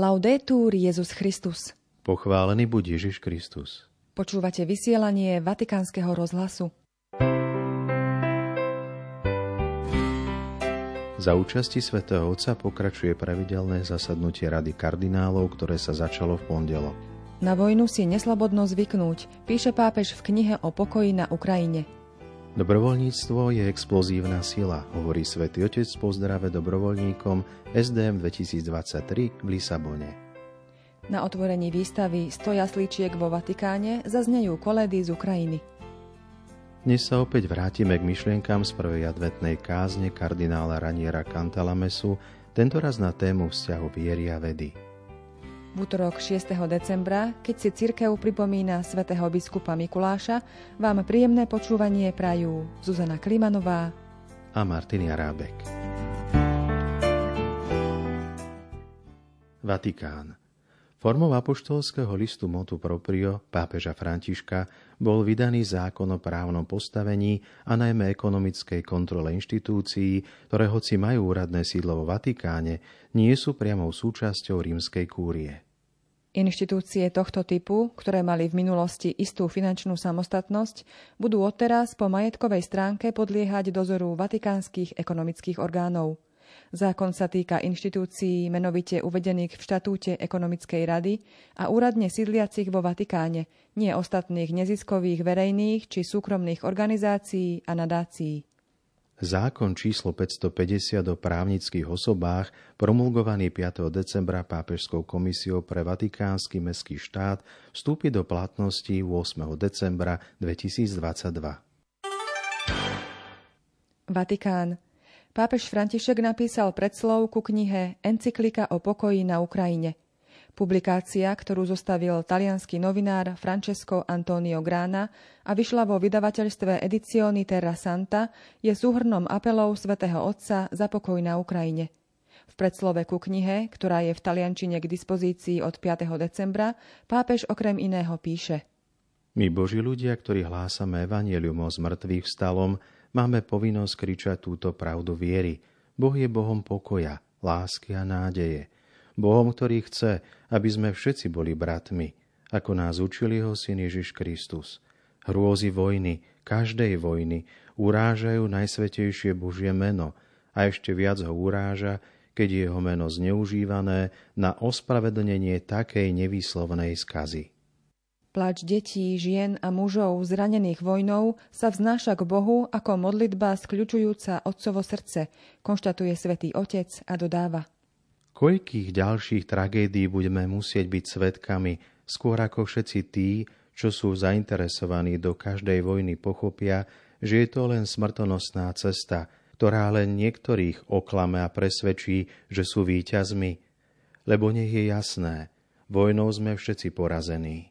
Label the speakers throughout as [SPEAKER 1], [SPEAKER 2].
[SPEAKER 1] Laudetur Jezus Christus.
[SPEAKER 2] Pochválený buď Ježiš Kristus.
[SPEAKER 1] Počúvate vysielanie Vatikánskeho rozhlasu.
[SPEAKER 2] Za účasti svätého Otca pokračuje pravidelné zasadnutie Rady kardinálov, ktoré sa začalo v pondelok.
[SPEAKER 1] Na vojnu si neslobodno zvyknúť, píše pápež v knihe o pokoji na Ukrajine.
[SPEAKER 2] Dobrovoľníctvo je explozívna sila, hovorí svätý Otec po zdrave dobrovoľníkom SDM 2023 v Lisabone.
[SPEAKER 1] Na otvorení výstavy 100 jaslíčiek vo Vatikáne zaznejú koledy z Ukrajiny.
[SPEAKER 2] Dnes sa opäť vrátime k myšlienkám z prvej adventnej kázne kardinála Raniera Cantalamesu, tentoraz na tému vzťahu viery a vedy.
[SPEAKER 1] V útorok 6. decembra, keď si cirkev pripomína svätého biskupa Mikuláša, vám príjemné počúvanie prajú Zuzana Klimanová
[SPEAKER 2] a Martin Jarábek. Vatikán. Formou apoštolského listu Motu Proprio pápeža Františka bol vydaný zákon o právnom postavení a najmä ekonomickej kontrole inštitúcií, ktoré hoci majú úradné sídlo vo Vatikáne, nie sú priamou súčasťou rímskej kúrie.
[SPEAKER 1] Inštitúcie tohto typu, ktoré mali v minulosti istú finančnú samostatnosť, budú odteraz po majetkovej stránke podliehať dozoru vatikánskych ekonomických orgánov. Zákon sa týka inštitúcií menovite uvedených v štatúte Ekonomickej rady a úradne sídliacich vo Vatikáne, nie ostatných neziskových verejných či súkromných organizácií a nadácií.
[SPEAKER 2] Zákon číslo 550 o právnických osobách, promulgovaný 5. decembra Pápežskou komisiou pre Vatikánsky mestský štát, vstúpi do platnosti 8. decembra 2022.
[SPEAKER 1] Vatikán. Pápež František napísal predslov ku knihe Encyklika o pokoji na Ukrajine – Publikácia, ktorú zostavil talianský novinár Francesco Antonio Grana a vyšla vo vydavateľstve Edizioni Terra Santa, je súhrnom apelov svätého Otca za pokoj na Ukrajine. V predslove ku knihe, ktorá je v taliančine k dispozícii od 5. decembra, pápež okrem iného píše
[SPEAKER 2] My Boží ľudia, ktorí hlásame evanielium o zmrtvých vstalom, máme povinnosť kričať túto pravdu viery. Boh je Bohom pokoja, lásky a nádeje – Bohom, ktorý chce, aby sme všetci boli bratmi, ako nás učil jeho syn Ježiš Kristus. Hrôzy vojny, každej vojny, urážajú najsvetejšie Božie meno a ešte viac ho uráža, keď je jeho meno zneužívané na ospravedlnenie takej nevýslovnej skazy.
[SPEAKER 1] Plač detí, žien a mužov zranených vojnou sa vznáša k Bohu ako modlitba skľučujúca otcovo srdce, konštatuje svätý Otec a dodáva –
[SPEAKER 2] Koľkých ďalších tragédií budeme musieť byť svetkami, skôr ako všetci tí, čo sú zainteresovaní do každej vojny pochopia, že je to len smrtonosná cesta, ktorá len niektorých oklame a presvedčí, že sú víťazmi. Lebo nech je jasné, vojnou sme všetci porazení.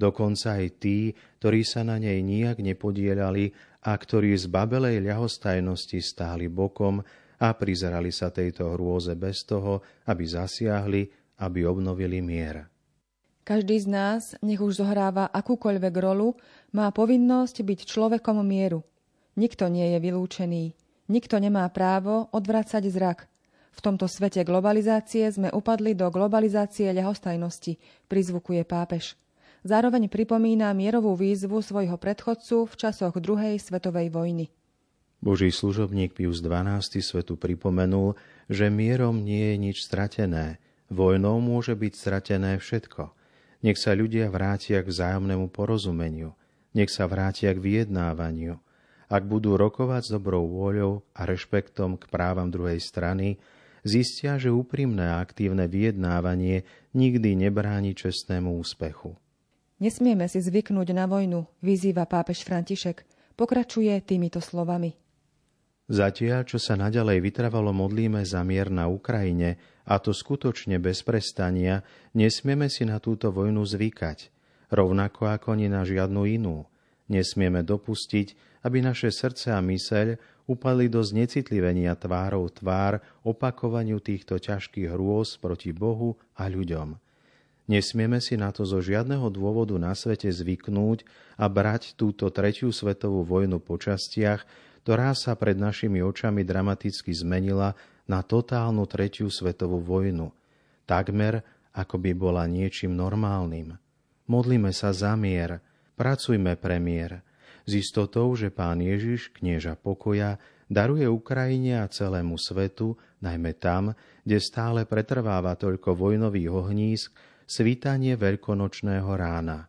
[SPEAKER 2] Dokonca aj tí, ktorí sa na nej nijak nepodielali a ktorí z babelej ľahostajnosti stáli bokom a prizerali sa tejto hrôze bez toho, aby zasiahli, aby obnovili mier.
[SPEAKER 1] Každý z nás, nech už zohráva akúkoľvek rolu, má povinnosť byť človekom mieru. Nikto nie je vylúčený. Nikto nemá právo odvracať zrak. V tomto svete globalizácie sme upadli do globalizácie ľahostajnosti, prizvukuje pápež. Zároveň pripomína mierovú výzvu svojho predchodcu v časoch druhej svetovej vojny.
[SPEAKER 2] Boží služobník Pius XII svetu pripomenul, že mierom nie je nič stratené, vojnou môže byť stratené všetko. Nech sa ľudia vrátia k vzájomnému porozumeniu, nech sa vrátia k vyjednávaniu. Ak budú rokovať s dobrou vôľou a rešpektom k právam druhej strany, zistia, že úprimné a aktívne vyjednávanie nikdy nebráni čestnému úspechu.
[SPEAKER 1] Nesmieme si zvyknúť na vojnu, vyzýva pápež František. Pokračuje týmito slovami.
[SPEAKER 2] Zatiaľ, čo sa naďalej vytrvalo modlíme za mier na Ukrajine, a to skutočne bez prestania, nesmieme si na túto vojnu zvykať, rovnako ako ani na žiadnu inú. Nesmieme dopustiť, aby naše srdce a myseľ upadli do znecitlivenia tvárov tvár opakovaniu týchto ťažkých hrôz proti Bohu a ľuďom. Nesmieme si na to zo žiadneho dôvodu na svete zvyknúť a brať túto tretiu svetovú vojnu po častiach, ktorá sa pred našimi očami dramaticky zmenila na totálnu tretiu svetovú vojnu, takmer ako by bola niečím normálnym. Modlíme sa za mier, pracujme pre mier, s istotou, že Pán Ježiš, knieža pokoja, daruje Ukrajine a celému svetu, najmä tam, kde stále pretrváva toľko vojnových ohnízk, svítanie veľkonočného rána.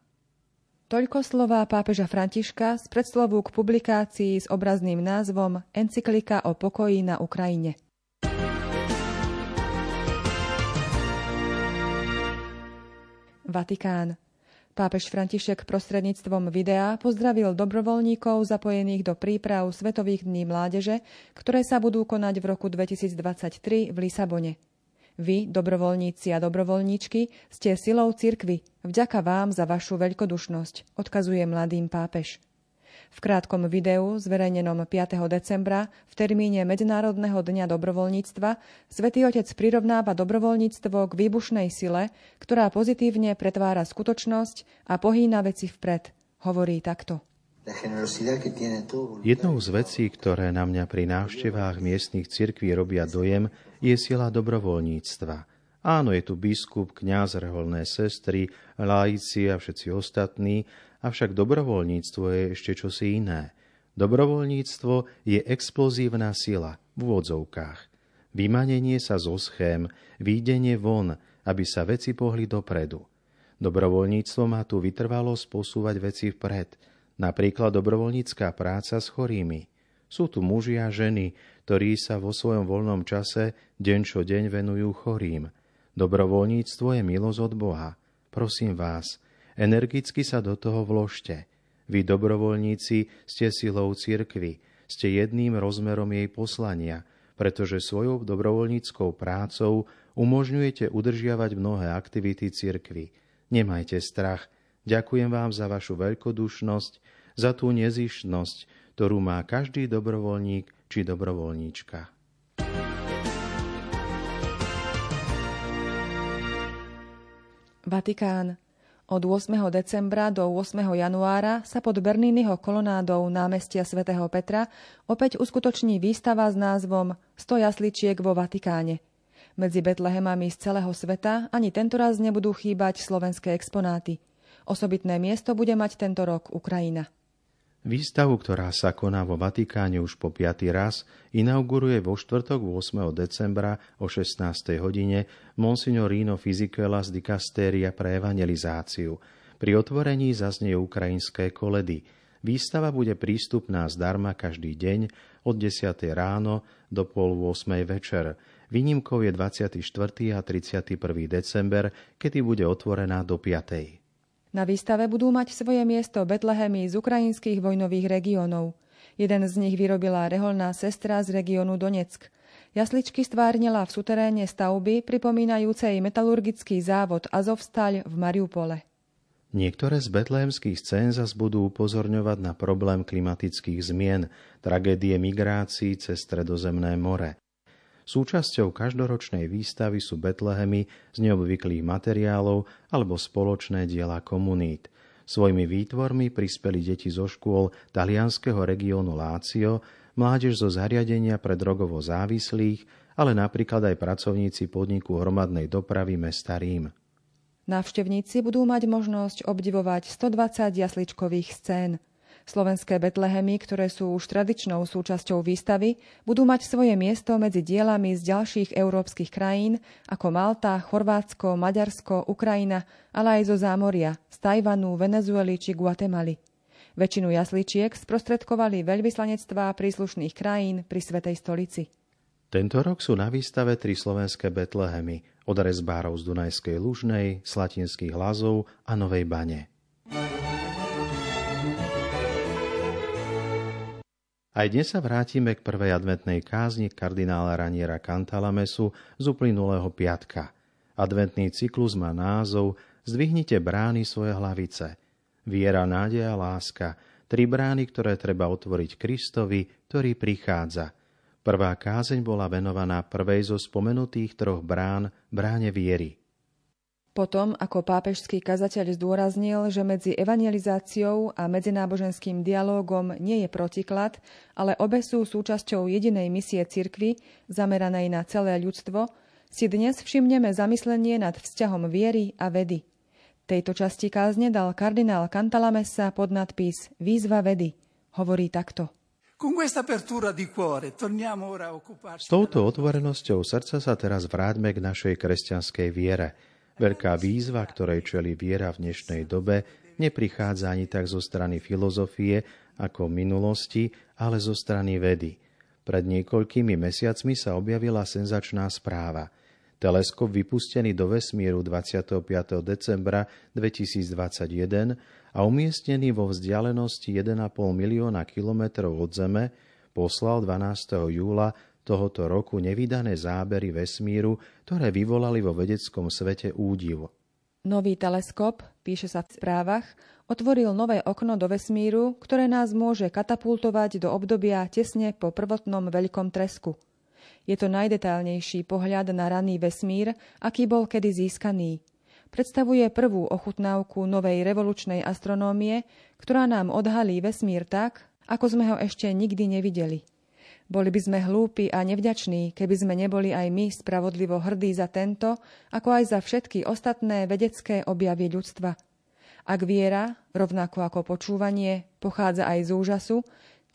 [SPEAKER 1] Toľko slová pápeža Františka z predslovu k publikácii s obrazným názvom Encyklika o pokoji na Ukrajine. Vatikán. Pápež František prostredníctvom videa pozdravil dobrovoľníkov zapojených do príprav Svetových dní mládeže, ktoré sa budú konať v roku 2023 v Lisabone. Vy, dobrovoľníci a dobrovoľníčky, ste silou cirkvy. Vďaka vám za vašu veľkodušnosť, odkazuje mladým pápež. V krátkom videu, zverejnenom 5. decembra, v termíne Medzinárodného dňa dobrovoľníctva, svätý Otec prirovnáva dobrovoľníctvo k výbušnej sile, ktorá pozitívne pretvára skutočnosť a pohýna veci vpred. Hovorí takto.
[SPEAKER 2] Jednou z vecí, ktoré na mňa pri návštevách miestnych cirkví robia dojem, je sila dobrovoľníctva. Áno, je tu biskup, kňaz, reholné sestry, laici a všetci ostatní, Avšak dobrovoľníctvo je ešte čosi iné. Dobrovoľníctvo je explozívna sila v úvodzovkách. Vymanenie sa zo schém, výdenie von, aby sa veci pohli dopredu. Dobrovoľníctvo má tu vytrvalo posúvať veci vpred, napríklad dobrovoľnícká práca s chorými. Sú tu muži a ženy, ktorí sa vo svojom voľnom čase deň čo deň venujú chorým. Dobrovoľníctvo je milosť od Boha. Prosím vás, Energicky sa do toho vložte. Vy, dobrovoľníci, ste silou cirkvy, ste jedným rozmerom jej poslania, pretože svojou dobrovoľníckou prácou umožňujete udržiavať mnohé aktivity cirkvy. Nemajte strach. Ďakujem vám za vašu veľkodušnosť, za tú nezišnosť, ktorú má každý dobrovoľník či dobrovoľníčka.
[SPEAKER 1] Vatikán. Od 8. decembra do 8. januára sa pod Bernínnyho kolonádou námestia svätého Petra opäť uskutoční výstava s názvom 100 jasličiek vo Vatikáne. Medzi Betlehemami z celého sveta ani tentoraz nebudú chýbať slovenské exponáty. Osobitné miesto bude mať tento rok Ukrajina.
[SPEAKER 2] Výstavu, ktorá sa koná vo Vatikáne už po piatý raz, inauguruje vo štvrtok 8. decembra o 16. hodine Monsignor Rino Fizikela z Dikastéria pre evangelizáciu. Pri otvorení zaznie ukrajinské koledy. Výstava bude prístupná zdarma každý deň od 10. ráno do pol 8. večer. Výnimkou je 24. a 31. december, kedy bude otvorená do 5.
[SPEAKER 1] Na výstave budú mať svoje miesto Betlehemy z ukrajinských vojnových regiónov. Jeden z nich vyrobila reholná sestra z regiónu Donetsk. Jasličky stvárnila v suteréne stavby pripomínajúcej metalurgický závod Azovstal v Mariupole.
[SPEAKER 2] Niektoré z betlehemských scén zas budú upozorňovať na problém klimatických zmien, tragédie migrácií cez Stredozemné more. Súčasťou každoročnej výstavy sú Betlehemy z neobvyklých materiálov alebo spoločné diela komunít. Svojimi výtvormi prispeli deti zo škôl talianského regiónu Lácio, mládež zo zariadenia pre drogovo závislých, ale napríklad aj pracovníci podniku hromadnej dopravy mesta Rím.
[SPEAKER 1] Návštevníci budú mať možnosť obdivovať 120 jasličkových scén – Slovenské Betlehemy, ktoré sú už tradičnou súčasťou výstavy, budú mať svoje miesto medzi dielami z ďalších európskych krajín ako Malta, Chorvátsko, Maďarsko, Ukrajina, ale aj zo zámoria, z Tajvanu, Venezuely či Guatemaly. Väčšinu jasličiek sprostredkovali veľvyslanectvá príslušných krajín pri Svetej stolici.
[SPEAKER 2] Tento rok sú na výstave tri slovenské Betlehemy od rezbárov z Dunajskej Lužnej, Slatinských Lazov a Novej Bane. Aj dnes sa vrátime k prvej adventnej kázni kardinála Raniera Cantalamesu z uplynulého piatka. Adventný cyklus má názov Zdvihnite brány svoje hlavice. Viera, nádej a láska. Tri brány, ktoré treba otvoriť Kristovi, ktorý prichádza. Prvá kázeň bola venovaná prvej zo spomenutých troch brán, bráne viery.
[SPEAKER 1] Potom, ako pápežský kazateľ zdôraznil, že medzi evangelizáciou a medzináboženským dialógom nie je protiklad, ale obe sú súčasťou jedinej misie cirkvy, zameranej na celé ľudstvo, si dnes všimneme zamyslenie nad vzťahom viery a vedy. Tejto časti kázne dal kardinál Cantalamessa pod nadpis Výzva vedy. Hovorí takto.
[SPEAKER 2] S touto otvorenosťou srdca sa teraz vráťme k našej kresťanskej viere. Veľká výzva, ktorej čeli viera v dnešnej dobe, neprichádza ani tak zo strany filozofie ako minulosti, ale zo strany vedy. Pred niekoľkými mesiacmi sa objavila senzačná správa – Teleskop vypustený do vesmíru 25. decembra 2021 a umiestnený vo vzdialenosti 1,5 milióna kilometrov od Zeme, poslal 12. júla tohoto roku nevydané zábery vesmíru, ktoré vyvolali vo vedeckom svete údiv.
[SPEAKER 1] Nový teleskop, píše sa v správach, otvoril nové okno do vesmíru, ktoré nás môže katapultovať do obdobia tesne po prvotnom veľkom tresku – je to najdetálnejší pohľad na raný vesmír, aký bol kedy získaný. Predstavuje prvú ochutnávku novej revolučnej astronómie, ktorá nám odhalí vesmír tak, ako sme ho ešte nikdy nevideli. Boli by sme hlúpi a nevďační, keby sme neboli aj my spravodlivo hrdí za tento, ako aj za všetky ostatné vedecké objavy ľudstva. Ak viera, rovnako ako počúvanie, pochádza aj z úžasu,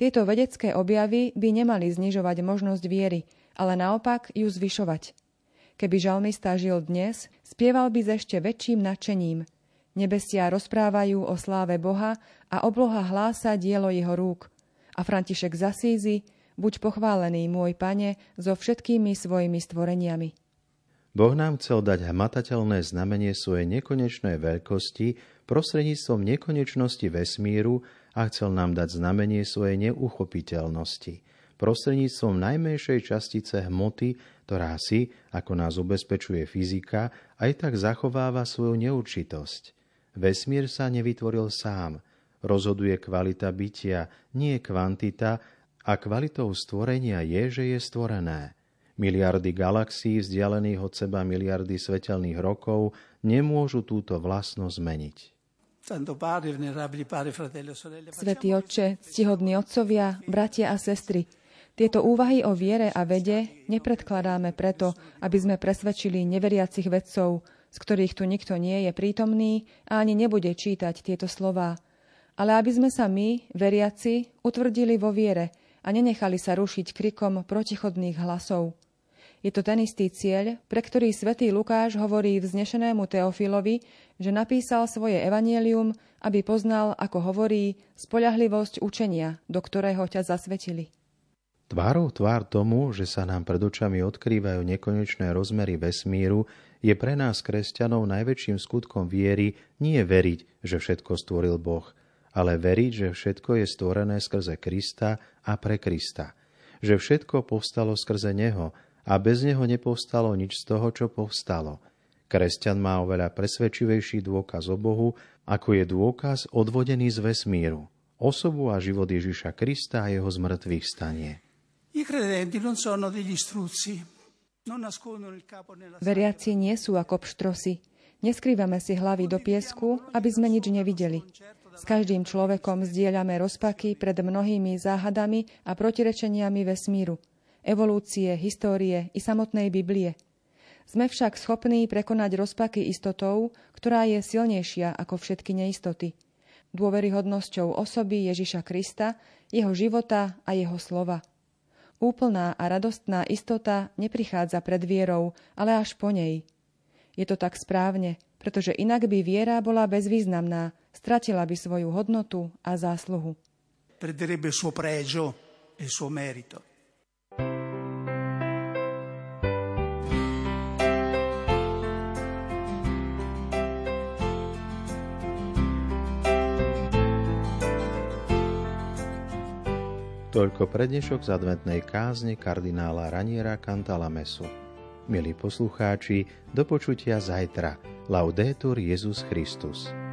[SPEAKER 1] tieto vedecké objavy by nemali znižovať možnosť viery, ale naopak ju zvyšovať. Keby žalmista žil dnes, spieval by s ešte väčším nadšením. Nebesia rozprávajú o sláve Boha a obloha hlása dielo jeho rúk. A František Zasízy, buď pochválený môj pane so všetkými svojimi stvoreniami.
[SPEAKER 2] Boh nám chcel dať hmatateľné znamenie svojej nekonečnej veľkosti prostredníctvom nekonečnosti vesmíru a chcel nám dať znamenie svojej neuchopiteľnosti prostredníctvom najmenšej častice hmoty, ktorá si, ako nás ubezpečuje fyzika, aj tak zachováva svoju neurčitosť. Vesmír sa nevytvoril sám. Rozhoduje kvalita bytia, nie kvantita, a kvalitou stvorenia je, že je stvorené. Miliardy galaxií vzdialených od seba miliardy svetelných rokov nemôžu túto vlastnosť zmeniť.
[SPEAKER 1] Svetý Otče, ctihodní otcovia, bratia a sestry, tieto úvahy o viere a vede nepredkladáme preto, aby sme presvedčili neveriacich vedcov, z ktorých tu nikto nie je prítomný a ani nebude čítať tieto slová, ale aby sme sa my, veriaci, utvrdili vo viere a nenechali sa rušiť krikom protichodných hlasov. Je to ten istý cieľ, pre ktorý svätý Lukáš hovorí vznešenému Teofilovi, že napísal svoje evanielium, aby poznal, ako hovorí, spoľahlivosť učenia, do ktorého ťa zasvetili.
[SPEAKER 2] Tvárou tvár tomu, že sa nám pred očami odkrývajú nekonečné rozmery vesmíru, je pre nás kresťanov najväčším skutkom viery nie veriť, že všetko stvoril Boh, ale veriť, že všetko je stvorené skrze Krista a pre Krista. Že všetko povstalo skrze Neho a bez Neho nepovstalo nič z toho, čo povstalo. Kresťan má oveľa presvedčivejší dôkaz o Bohu, ako je dôkaz odvodený z vesmíru, osobu a život Ježiša Krista a jeho zmrtvých stanie.
[SPEAKER 1] Veriaci nie sú ako pštrosy. Neskrývame si hlavy do piesku, aby sme nič nevideli. S každým človekom zdieľame rozpaky pred mnohými záhadami a protirečeniami vesmíru, evolúcie, histórie i samotnej Biblie. Sme však schopní prekonať rozpaky istotou, ktorá je silnejšia ako všetky neistoty. Dôveryhodnosťou osoby Ježiša Krista, jeho života a jeho slova. Úplná a radostná istota neprichádza pred vierou, ale až po nej. Je to tak správne, pretože inak by viera bola bezvýznamná, stratila by svoju hodnotu a zásluhu. Perderebbe suo pregio e suo merito.
[SPEAKER 2] Toľko prednešok z adventnej kázne kardinála Raniera Cantalamesu. Milí poslucháči, do počutia zajtra. Laudetur Jezus Christus.